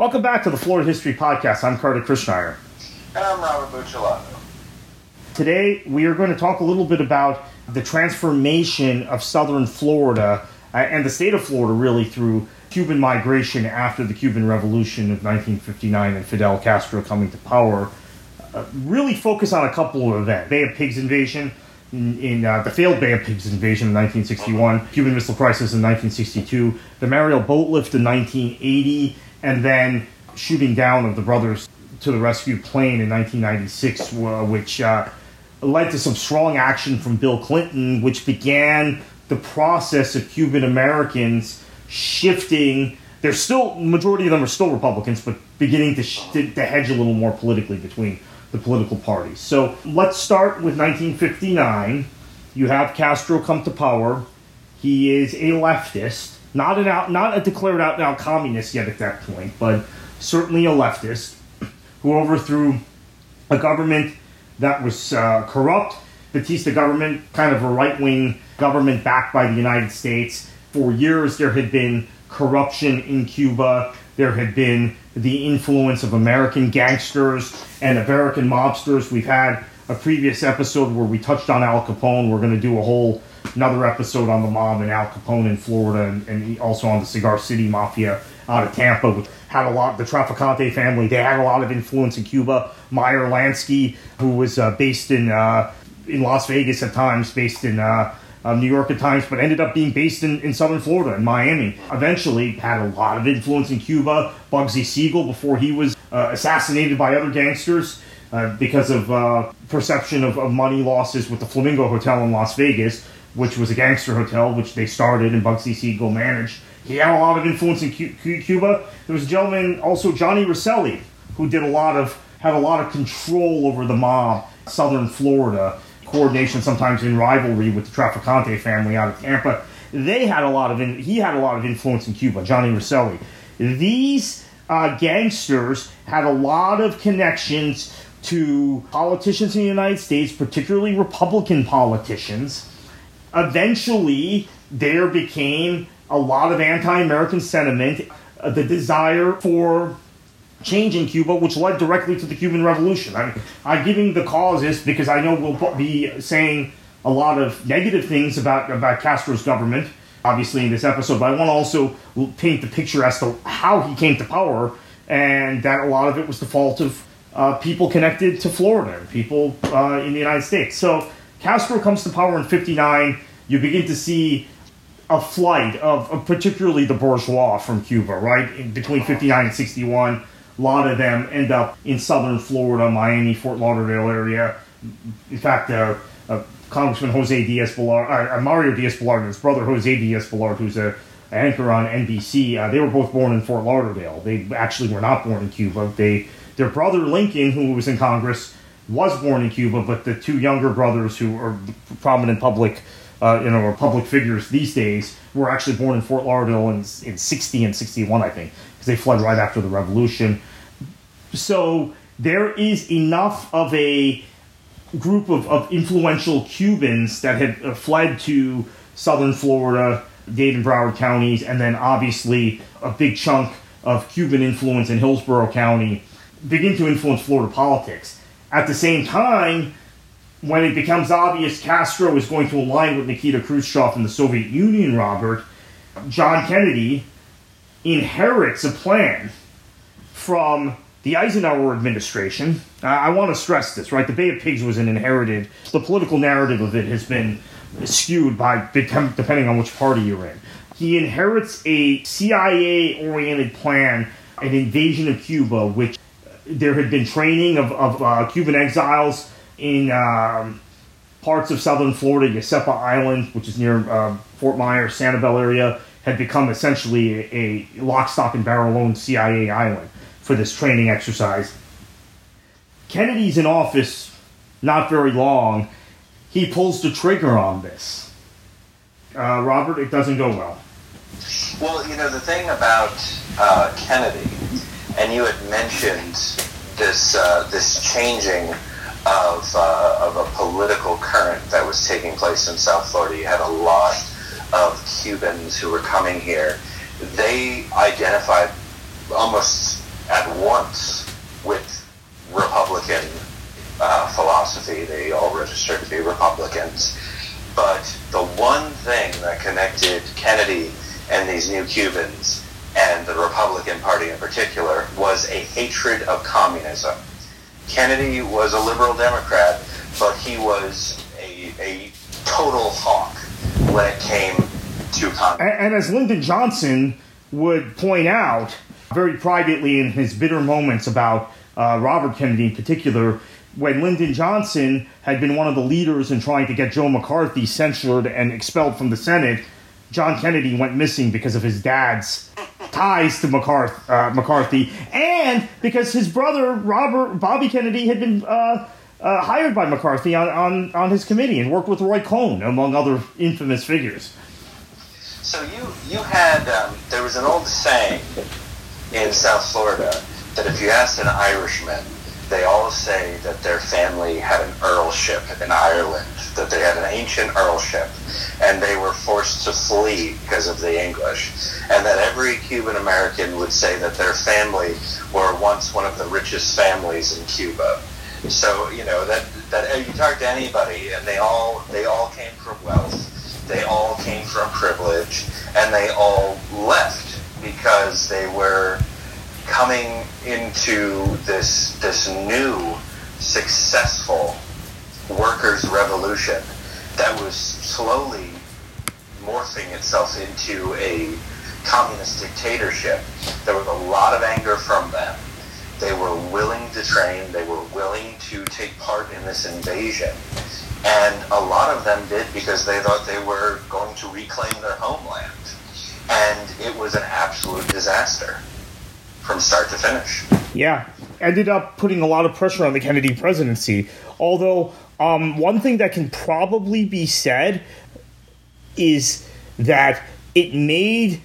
Welcome back to the Florida History Podcast. I'm Carter Kirschneider. And I'm Robert Buccellato. Today, we are going to talk a little bit about the transformation of southern Florida uh, and the state of Florida really through Cuban migration after the Cuban Revolution of 1959 and Fidel Castro coming to power. Uh, really focus on a couple of events Bay of Pigs invasion, in, in uh, the failed Bay of Pigs invasion in 1961, Cuban Missile Crisis in 1962, the Mariel boat lift in 1980, and then shooting down of the brothers to the rescue plane in 1996, uh, which uh, led to some strong action from Bill Clinton, which began the process of Cuban Americans shifting. They're still majority of them are still Republicans, but beginning to, sh- to, to hedge a little more politically between the political parties. So let's start with 1959. You have Castro come to power. He is a leftist, not an out, not a declared out out communist yet at that point, but certainly a leftist who overthrew a government that was uh, corrupt. Batista government, kind of a right wing government backed by the United States. For years, there had been corruption in Cuba. There had been the influence of American gangsters and American mobsters. We've had a previous episode where we touched on Al Capone. We're going to do a whole another episode on the mob and Al Capone in Florida, and, and also on the Cigar City Mafia out of Tampa, which had a lot. The Trafficante family they had a lot of influence in Cuba. Meyer Lansky, who was uh, based in uh, in Las Vegas at times, based in uh, uh, New York at times, but ended up being based in, in southern Florida, in Miami. Eventually, had a lot of influence in Cuba. Bugsy Siegel, before he was uh, assassinated by other gangsters uh, because of perception of, of money losses with the Flamingo Hotel in Las Vegas, which was a gangster hotel, which they started and Bugsy Siegel managed. He had a lot of influence in Cuba. There was a gentleman, also Johnny Rosselli, who did a lot of had a lot of control over the mob, southern Florida, coordination sometimes in rivalry with the Trafficante family out of Tampa. They had a lot of he had a lot of influence in Cuba, Johnny Rosselli. These uh, gangsters had a lot of connections to politicians in the United States, particularly Republican politicians. Eventually, there became a lot of anti American sentiment, uh, the desire for change in Cuba, which led directly to the Cuban Revolution. I'm, I'm giving the causes because I know we'll be saying a lot of negative things about, about Castro's government, obviously, in this episode, but I want to also paint the picture as to how he came to power, and that a lot of it was the fault of uh, people connected to Florida people uh, in the United States. So Castro comes to power in 59. You begin to see a flight of, of, particularly the bourgeois from Cuba, right? In between 59 and 61, a lot of them end up in southern Florida, Miami, Fort Lauderdale area. In fact, uh, uh, Congressman Jose Diaz-Balart, uh, uh, Mario Diaz-Balart and his brother Jose Diaz-Balart, who's a anchor on NBC, uh, they were both born in Fort Lauderdale. They actually were not born in Cuba. They, their brother Lincoln, who was in Congress, was born in Cuba, but the two younger brothers who are prominent public uh, you know, public figures these days were actually born in Fort Lauderdale in, in 60 and 61, I think, because they fled right after the revolution. So there is enough of a group of, of influential Cubans that had uh, fled to southern Florida, Dade and Broward counties, and then obviously a big chunk of Cuban influence in Hillsborough County begin to influence Florida politics. At the same time, when it becomes obvious Castro is going to align with Nikita Khrushchev and the Soviet Union, Robert, John Kennedy inherits a plan from the Eisenhower administration. I want to stress this, right? The Bay of Pigs was an inherited, the political narrative of it has been skewed by depending on which party you're in. He inherits a CIA oriented plan, an invasion of Cuba, which there had been training of, of uh, Cuban exiles in um, parts of southern Florida, Useppa Island, which is near uh, Fort Myers, Sanibel area, had become essentially a, a lock, stock, and barrel owned CIA island for this training exercise. Kennedy's in office not very long. He pulls the trigger on this. Uh, Robert, it doesn't go well. Well, you know, the thing about uh, Kennedy, and you had mentioned this, uh, this changing of, uh, of a political current that was taking place in South Florida. You had a lot of Cubans who were coming here. They identified almost at once with Republican uh, philosophy. They all registered to be Republicans. But the one thing that connected Kennedy and these new Cubans and the Republican Party in particular was a hatred of communism. Kennedy was a liberal Democrat, but he was a, a total hawk when it came to communism. And, and as Lyndon Johnson would point out very privately in his bitter moments about uh, Robert Kennedy in particular, when Lyndon Johnson had been one of the leaders in trying to get Joe McCarthy censured and expelled from the Senate, John Kennedy went missing because of his dad's ties to McCarthy, uh, McCarthy and because his brother Robert Bobby Kennedy had been uh, uh, hired by McCarthy on, on, on his committee and worked with Roy Cohn, among other infamous figures. So you you had um, there was an old saying in South Florida that if you asked an Irishman, they all say that their family had an earlship in Ireland, that they had an ancient earlship, and they were forced to flee because of the English, and that every Cuban American would say that their family were once one of the richest families in Cuba. So you know that that you talk to anybody, and they all they all came from wealth, they all came from privilege, and they all left because they were coming into this this new successful workers' revolution that was slowly morphing itself into a communist dictatorship. There was a lot of anger from them. They were willing to train. They were willing to take part in this invasion. And a lot of them did because they thought they were going to reclaim their homeland. And it was an absolute disaster from start to finish. Yeah, ended up putting a lot of pressure on the Kennedy presidency. Although, um, one thing that can probably be said is that it made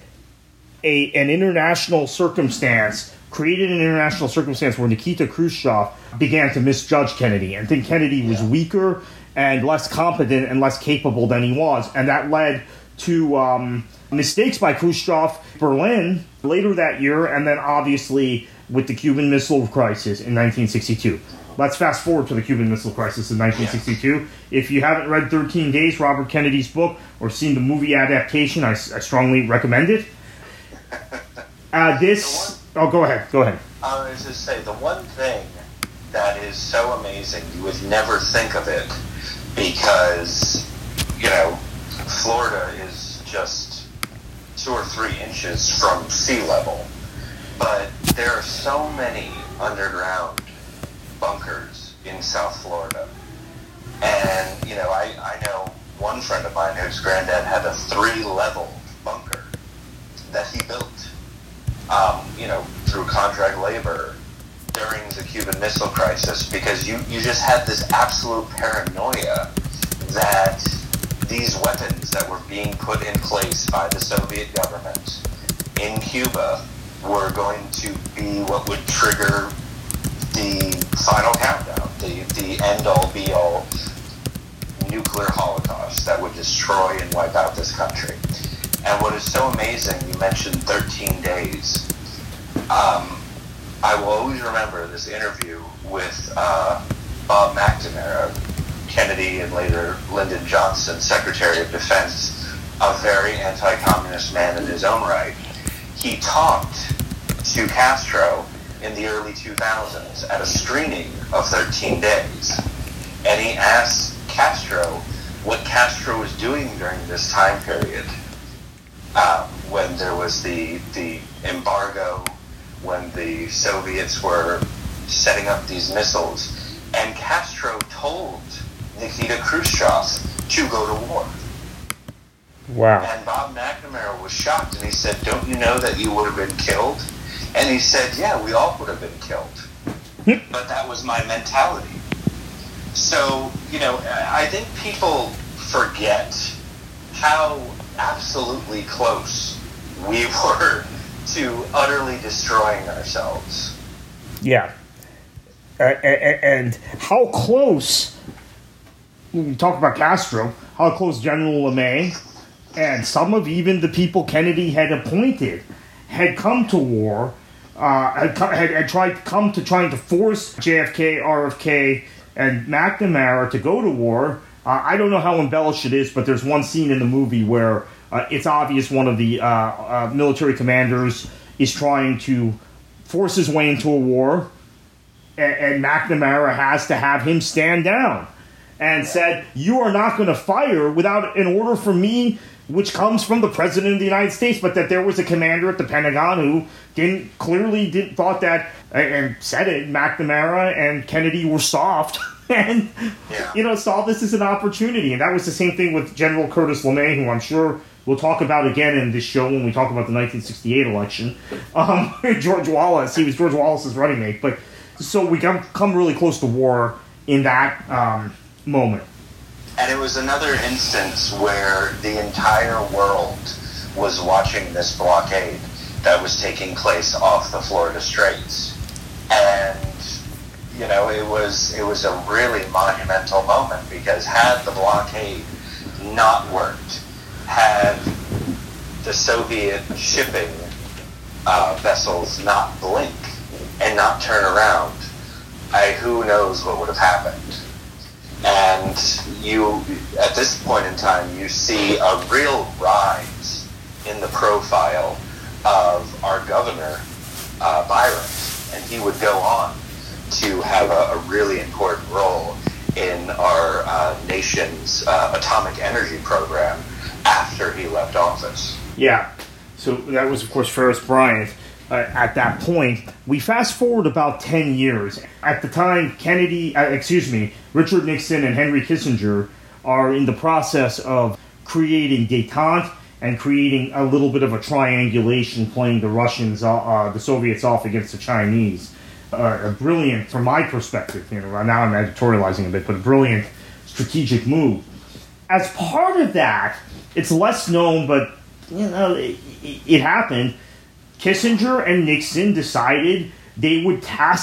a an international circumstance created an international circumstance where Nikita Khrushchev began to misjudge Kennedy and think Kennedy was Yeah. weaker and less competent and less capable than he was, and that led to um, mistakes by Khrushchev, Berlin later that year, and then obviously with the Cuban Missile Crisis in 1962. Let's fast forward to the Cuban Missile Crisis in 1962. If you haven't read 13 Days, Robert Kennedy's book, or seen the movie adaptation, I, I strongly recommend it. Uh, this. Oh, go ahead. Go ahead. I was just say the one thing that is so amazing, you would never think of it because you know Florida is just two or three inches from sea level, but there are so many underground bunkers in South Florida, and you know I, I know one friend of mine whose granddad had a three-level bunker that he built um, you know, through contract labor during the Cuban Missile Crisis because you, you just had this absolute paranoia that these weapons that were being put in place by the Soviet government in Cuba were going to be what would trigger the final countdown, the, the end-all, be-all nuclear holocaust that would destroy and wipe out this country. And what is so amazing, you mentioned 13 days. Um, I will always remember this interview with uh, Bob McNamara, Kennedy and later Lyndon Johnson, Secretary of Defense, a very anti-communist man in his own right. He talked to Castro in the early 2000s at a screening of 13 Days. And he asked Castro what Castro was doing during this time period uh, when there was the the embargo, when the Soviets were setting up these missiles, and Castro told Nikita Khrushchev to go to war. Wow. And Bob McNamara was shocked, and he said, "Don't you know that you would have been killed?" And he said, "Yeah, we all would have been killed, but that was my mentality." So you know, I think people forget how absolutely close we were to utterly destroying ourselves. Yeah. Uh, and how close, when we talk about Castro, how close General LeMay and some of even the people Kennedy had appointed had come to war uh, had, had, had tried come to trying to force JFK, RFK, and McNamara to go to war. Uh, I don't know how embellished it is, but there's one scene in the movie where uh, it's obvious one of the uh, uh, military commanders is trying to force his way into a war, and, and McNamara has to have him stand down and said, "You are not going to fire without an order from me." Which comes from the president of the United States, but that there was a commander at the Pentagon who didn't clearly didn't thought that and said it. McNamara and Kennedy were soft, and Yeah. you know saw this as an opportunity, and that was the same thing with General Curtis LeMay, who I'm sure we'll talk about again in this show when we talk about the 1968 election. Um, George Wallace, he was George Wallace's running mate, but so we come come really close to war in that um, moment. And it was another instance where the entire world was watching this blockade that was taking place off the Florida Straits. And you know, it was it was a really monumental moment because had the blockade not worked, had the Soviet shipping uh, vessels not blink and not turn around, I, who knows what would have happened and you at this point in time you see a real rise in the profile of our governor uh, Byron, and he would go on to have a, a really important role in our uh, nation's uh, atomic energy program after he left office. Yeah. So that was, of course, Farris Bryant. Uh, at that point, we fast forward about 10 years. At the time, Kennedy, uh, excuse me, Richard Nixon and Henry Kissinger are in the process of creating detente and creating a little bit of a triangulation, playing the Russians, uh, uh, the Soviets off against the Chinese. Uh, a brilliant, from my perspective, you know, now I'm editorializing a bit, but a brilliant strategic move. As part of that, it's less known, but you know, it, it, it happened. Kissinger and Nixon decided they would tac-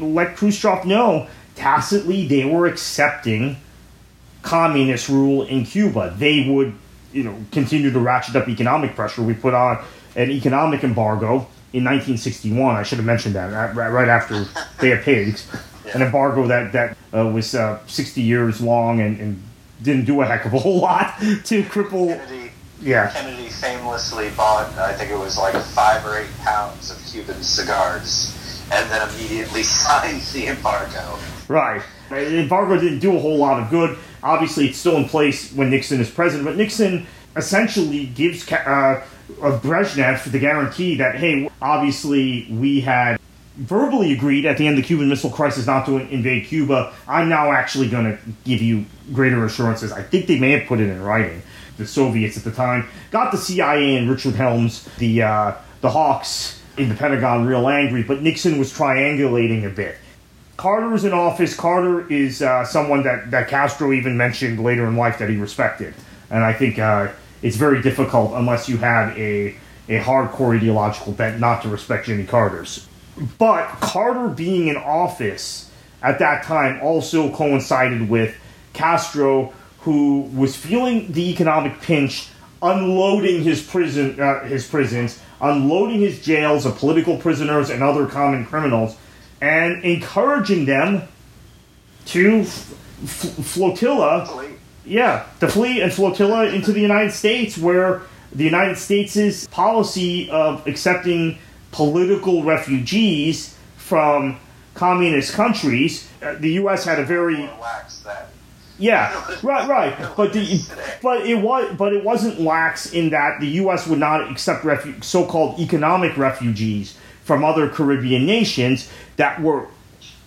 let Khrushchev know tacitly they were accepting communist rule in Cuba. They would, you know, continue to ratchet up economic pressure. We put on an economic embargo in 1961. I should have mentioned that right- after Bay of Pigs, an embargo that that uh, was uh, 60 years long and, and didn't do a heck of a whole lot to cripple. Kennedy, Yeah, Kennedy famously bought, I think it was like five or eight pounds of Cuban cigars, and then immediately signed the embargo. Right. The embargo didn't do a whole lot of good. Obviously, it's still in place when Nixon is president, but Nixon essentially gives uh, uh, Brezhnev the guarantee that, hey, obviously we had verbally agreed at the end of the Cuban Missile Crisis not to invade Cuba. I'm now actually going to give you greater assurances. I think they may have put it in writing. The Soviets at the time got the CIA and Richard Helms, the uh, the Hawks in the Pentagon, real angry. But Nixon was triangulating a bit. Carter is in office. Carter is uh, someone that, that Castro even mentioned later in life that he respected. And I think uh, it's very difficult unless you have a, a hardcore ideological bent not to respect Jimmy Carter's. But Carter being in office at that time also coincided with Castro, who was feeling the economic pinch, unloading his prison, uh, his prisons, unloading his jails of political prisoners and other common criminals, and encouraging them to f- f- flotilla yeah, to flee and flotilla into the United States, where the United States' policy of accepting political refugees from communist countries, uh, the U.S. had a very lax then. Yeah, right, right. But the but it was but it wasn't lax in that the U.S. would not accept refu- so-called economic refugees from other Caribbean nations that were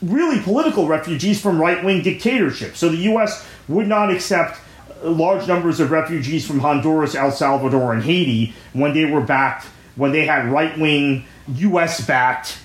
really political refugees from right-wing dictatorships. So the U.S. would not accept uh, large numbers of refugees from Honduras, El Salvador, and Haiti when they were backed when they had right-wing U.S.-backed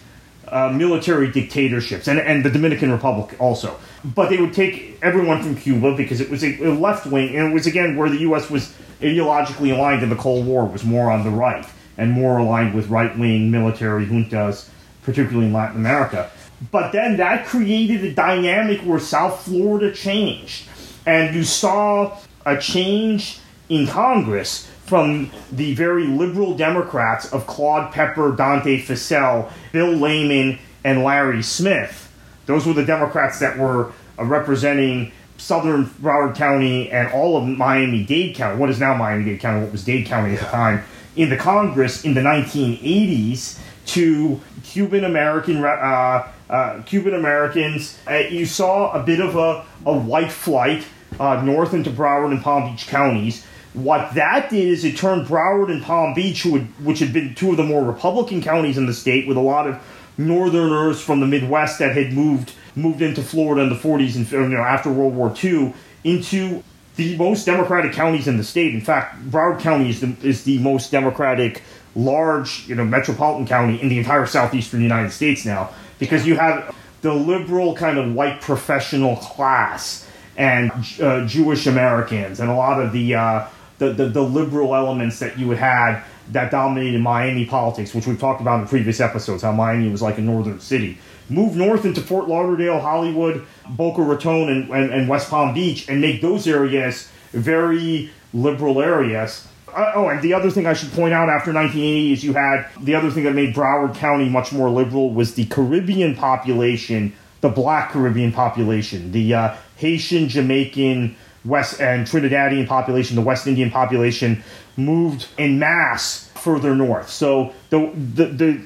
uh, military dictatorships, and, and the Dominican Republic also. But they would take everyone from Cuba because it was a, a left wing, and it was again where the U.S. was ideologically aligned in the Cold War, was more on the right and more aligned with right wing military juntas, particularly in Latin America. But then that created a dynamic where South Florida changed, and you saw a change in Congress from the very liberal Democrats of Claude Pepper, Dante Fascell, Bill Lehman, and Larry Smith. Those were the Democrats that were uh, representing southern Broward County and all of Miami Dade County, what is now Miami Dade County, what was Dade County at the time, in the Congress in the 1980s to Cuban American uh, uh, Cuban Americans. Uh, you saw a bit of a, a white flight uh, north into Broward and Palm Beach counties. What that did is it turned Broward and Palm Beach, which had been two of the more Republican counties in the state, with a lot of Northerners from the Midwest that had moved moved into Florida in the 40s and you know after World War II, into the most Democratic counties in the state. In fact, Broward County is the, is the most Democratic, large, you know, metropolitan county in the entire southeastern United States now, because you have the liberal kind of white professional class and uh, Jewish Americans and a lot of the, uh, the, the the liberal elements that you would have that dominated Miami politics, which we've talked about in previous episodes, how Miami was like a northern city. Move north into Fort Lauderdale, Hollywood, Boca Raton, and, and, and West Palm Beach, and make those areas very liberal areas. Uh, oh, and the other thing I should point out after 1980 is you had the other thing that made Broward County much more liberal was the Caribbean population, the black Caribbean population, the uh, Haitian, Jamaican, West and Trinidadian population, the West Indian population moved in mass further north. So the the, the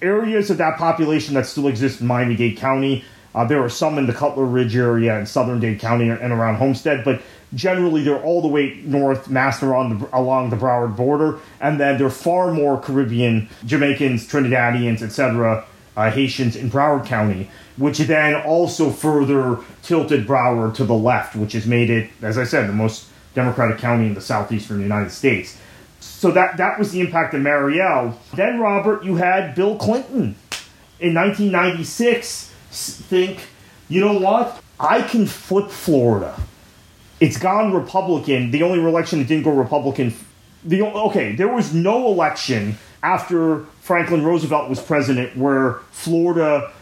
areas of that population that still exist in Miami Dade County, uh, there are some in the Cutler Ridge area and southern Dade County and around Homestead, but generally they're all the way north, massed around the, along the Broward border, and then there are far more Caribbean, Jamaicans, Trinidadians, etc., uh, Haitians in Broward County, which then also further tilted Broward to the left, which has made it, as I said, the most Democratic county in the southeastern United States. So that that was the impact of Mariel. Then Robert, you had Bill Clinton in 1996 think, you know what? I can flip Florida. It's gone Republican. The only election that didn't go Republican. The okay, there was no election after Franklin Roosevelt was president where Florida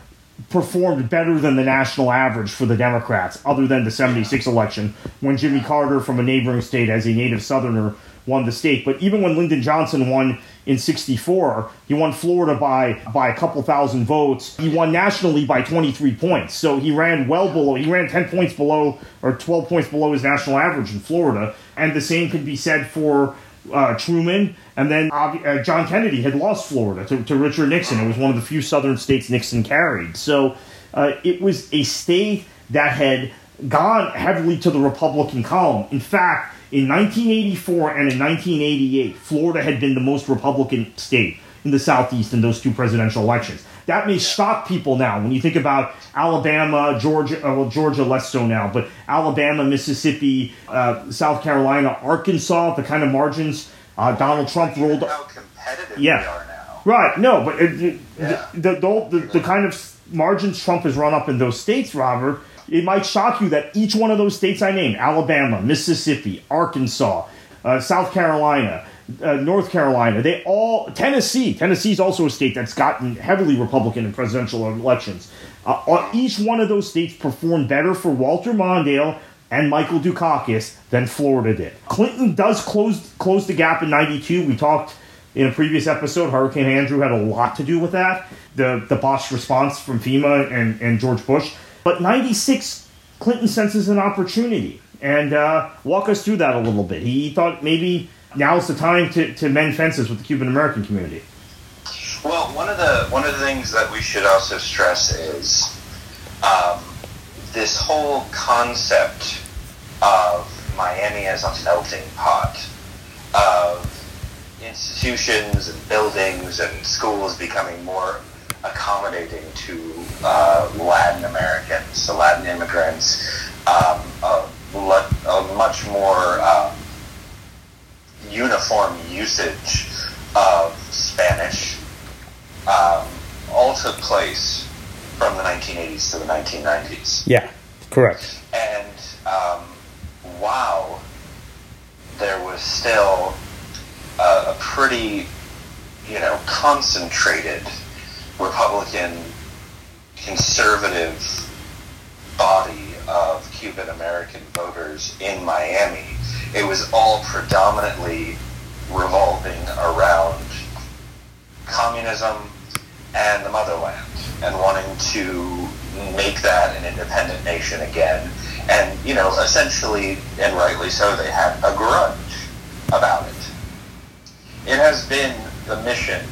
performed better than the national average for the Democrats, other than the 76 election when Jimmy Carter from a neighboring state as a native Southerner won the state. But even when Lyndon Johnson won in 64, he won Florida by, by a couple thousand votes. He won nationally by 23 points. So he ran well below, he ran 10 points below or 12 points below his national average in Florida. And the same could be said for uh, Truman, and then uh, John Kennedy had lost Florida to, to, Richard Nixon. It was one of the few southern states Nixon carried. So uh, it was a state that had gone heavily to the Republican column. In fact, in 1984 and in 1988, Florida had been the most Republican state in the Southeast in those two presidential elections. That may shock people now when you think about Alabama, Georgia, uh, well, Georgia less so now, but Alabama, Mississippi, uh, South Carolina, Arkansas, the kind of margins uh, Donald Trump rolled. How competitive yeah. Right, no, but it, yeah. the, the, the, the kind of margins Trump has run up in those states, Robert, it might shock you that each one of those states I named Alabama, Mississippi, Arkansas, uh, South Carolina, uh, North Carolina, they all Tennessee. Tennessee is also a state that's gotten heavily Republican in presidential elections. Uh, each one of those states performed better for Walter Mondale and Michael Dukakis than Florida did. Clinton does close close the gap in '92. We talked in a previous episode. Hurricane Andrew had a lot to do with that. The the botched response from FEMA and, and George Bush. But '96, Clinton senses an opportunity and uh, walk us through that a little bit. He thought maybe now's the time to, to mend fences with the Cuban American community. Well, one of the one of the things that we should also stress is um, this whole concept of Miami as a melting pot of institutions and buildings and schools becoming more accommodating to uh, Latin Americans, to Latin immigrants, um, a, a, much more um, uniform usage of Spanish um, all took place from the 1980s to the 1990s. Yeah, correct. And um, wow, there was still a, a pretty, you know, concentrated Republican conservative body of Cuban American voters in Miami. It was all predominantly revolving around communism and the motherland and wanting to make that an independent nation again. And, you know, essentially, and rightly so, they had a grudge about it. It has been the mission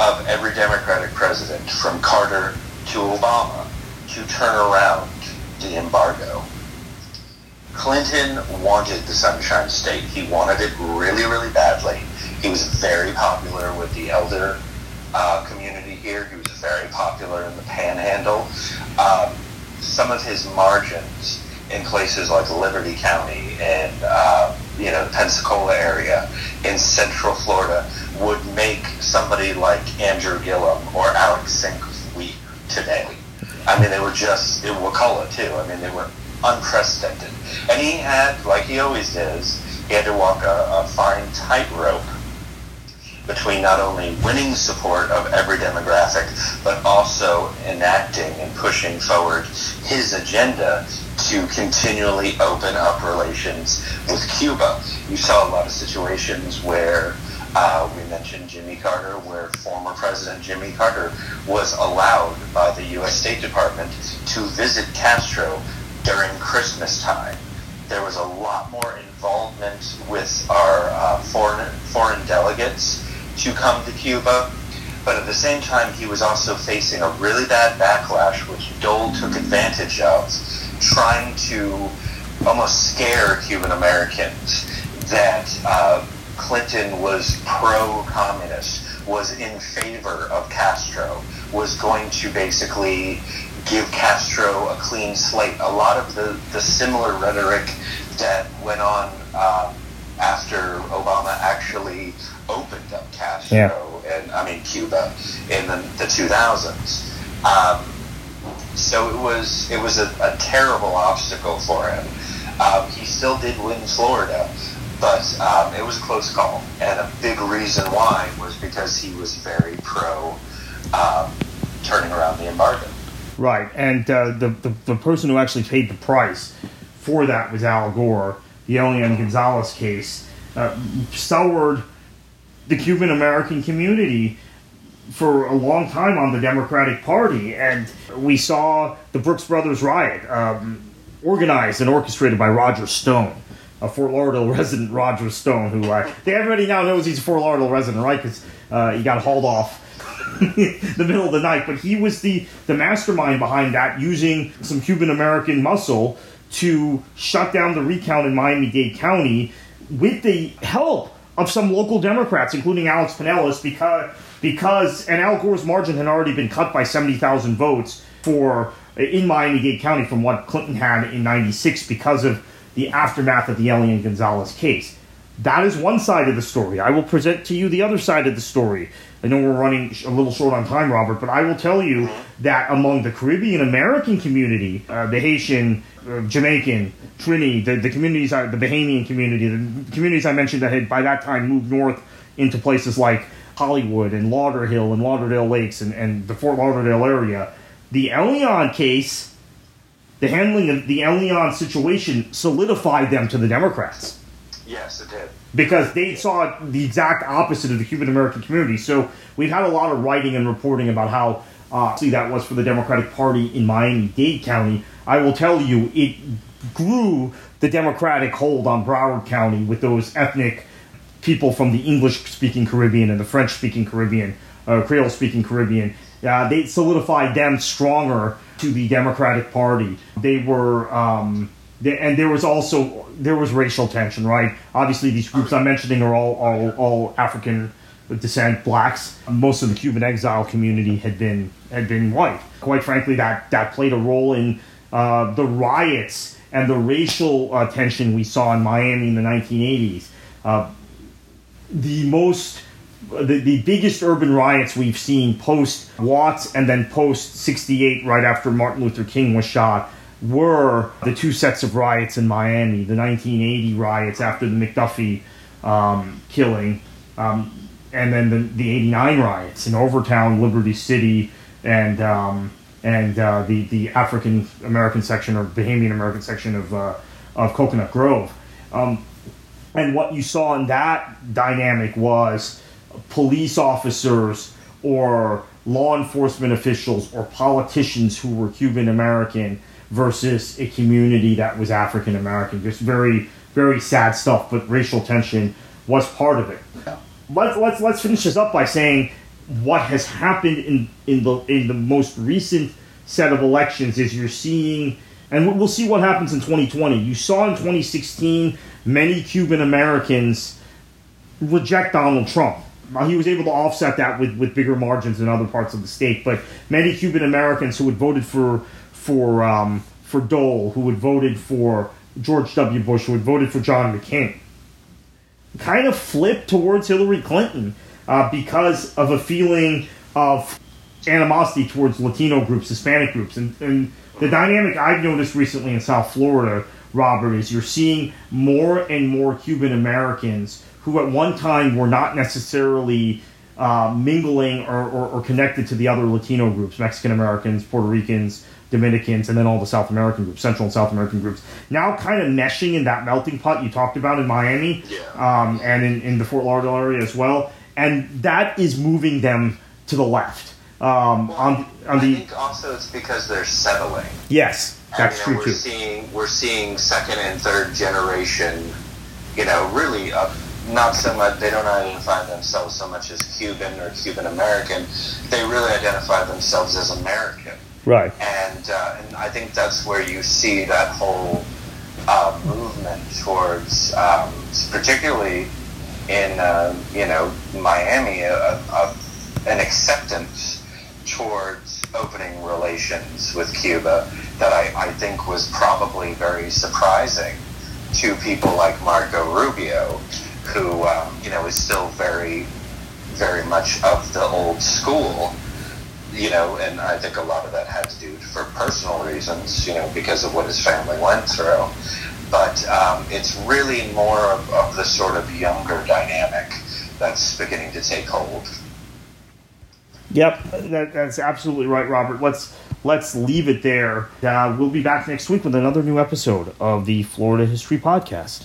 of every Democratic president from Carter to Obama to turn around the embargo. Clinton wanted the Sunshine State. He wanted it really, really badly. He was very popular with the elder uh, community here. He was very popular in the Panhandle. Um, some of his margins in places like Liberty County and uh, you know the Pensacola area in Central Florida would make somebody like Andrew Gillum or Alex Sink weep today. I mean, they were just in Wakulla too. I mean, they were unprecedented. And he had, like he always does, he had to walk a, a fine tightrope between not only winning support of every demographic, but also enacting and pushing forward his agenda to continually open up relations with Cuba. You saw a lot of situations where uh, we mentioned Jimmy Carter, where former President Jimmy Carter was allowed by the U.S. State Department to visit Castro during Christmas time. There was a lot more involvement with our uh, foreign foreign delegates to come to Cuba, but at the same time, he was also facing a really bad backlash, which Dole took advantage of, trying to almost scare Cuban Americans that uh, Clinton was pro-communist, was in favor of Castro, was going to basically give Castro a clean slate. A lot of the, the similar rhetoric that went on um, after Obama actually opened up Castro yeah. and I mean Cuba in the, the 2000s. Um, so it was it was a, a terrible obstacle for him. Um, he still did win Florida, but um, it was a close call, and a big reason why was because he was very pro um, turning around the embargo. Right, and uh, the, the, the person who actually paid the price for that was Al Gore. The Elian Gonzalez case uh, soured the Cuban American community for a long time on the Democratic Party, and we saw the Brooks Brothers riot, um, organized and orchestrated by Roger Stone a Fort Lauderdale resident, Roger Stone, who uh, everybody now knows he's a Fort Lauderdale resident, right? Because uh, he got hauled off the middle of the night. But he was the the mastermind behind that, using some Cuban American muscle to shut down the recount in Miami Dade County with the help of some local Democrats, including Alex Penelas, because because and Al Gore's margin had already been cut by seventy thousand votes for in Miami Dade County from what Clinton had in '96 because of the aftermath of the Elian Gonzalez case. That is one side of the story. I will present to you the other side of the story. I know we're running a little short on time, Robert, but I will tell you that among the Caribbean American community, uh, the Haitian, uh, Jamaican, Trini, the, the communities, uh, the Bahamian community, the communities I mentioned that had by that time moved north into places like Hollywood and Lauderhill and Lauderdale Lakes and, and the Fort Lauderdale area, the Elian case the handling of the Elian situation solidified them to the Democrats. Yes, it did. Because they saw the exact opposite of the Cuban American community. So we've had a lot of writing and reporting about how uh, that was for the Democratic Party in Miami Dade County. I will tell you, it grew the Democratic hold on Broward County with those ethnic people from the English speaking Caribbean and the French speaking Caribbean, uh, Creole speaking Caribbean. Uh, they solidified them stronger to the Democratic Party. They were, um, and there was also there was racial tension, right? Obviously, these groups I'm mentioning are all all, all African descent, blacks. Most of the Cuban exile community had been had been white. Quite frankly, that that played a role in uh, the riots and the racial uh, tension we saw in Miami in the 1980s. Uh, the most the, the biggest urban riots we've seen post Watts and then post 68, right after Martin Luther King was shot, were the two sets of riots in Miami the 1980 riots after the McDuffie um, killing, um, and then the, the 89 riots in Overtown, Liberty City, and um, and uh, the, the African American section or Bahamian American section of, uh, of Coconut Grove. Um, And what you saw in that dynamic was police officers or law enforcement officials or politicians who were Cuban American versus a community that was African American. Just very, very sad stuff, but racial tension was part of it. Yeah. Let's, let's, let's finish this up by saying what has happened in, in, the, in the most recent set of elections is you're seeing, and we'll see what happens in 2020. You saw in 2016 many Cuban Americans reject Donald Trump. Uh, he was able to offset that with, with bigger margins in other parts of the state, but many Cuban Americans who had voted for for um, for Dole, who had voted for George W. Bush, who had voted for John McCain, kind of flipped towards Hillary Clinton uh, because of a feeling of animosity towards Latino groups, Hispanic groups, and, and the dynamic I've noticed recently in South Florida, Robert, is you're seeing more and more Cuban Americans who at one time were not necessarily uh, mingling or, or, or, connected to the other Latino groups, Mexican Americans, Puerto Ricans, Dominicans, and then all the South American groups, Central and South American groups, now kind of meshing in that melting pot you talked about in Miami Yeah. um, and in, in the Fort Lauderdale area as well. And that is moving them to the left. Um, on, on I the think also it's because they're settling. yes, that's and, you true we're too. Seeing, we're seeing second and third generation, you know, really uh, not so much, they don't identify themselves so much as Cuban or Cuban American. They really identify themselves as American. Right. And, uh, and I think that's where you see that whole uh, movement towards, um, particularly in, uh, you know, Miami, an acceptance towards opening relations with Cuba that I, I think was probably very surprising to people like Marco Rubio, who, um, you know, is still very, very much of the old school you know, and I think a lot of that had to do for personal reasons, you know, because of what his family went through. But um, it's really more of, of the sort of younger dynamic that's beginning to take hold. Yep, that, that's absolutely right, Robert. Let's let's leave it there. Uh, we'll be back next week with another new episode of the Florida History Podcast.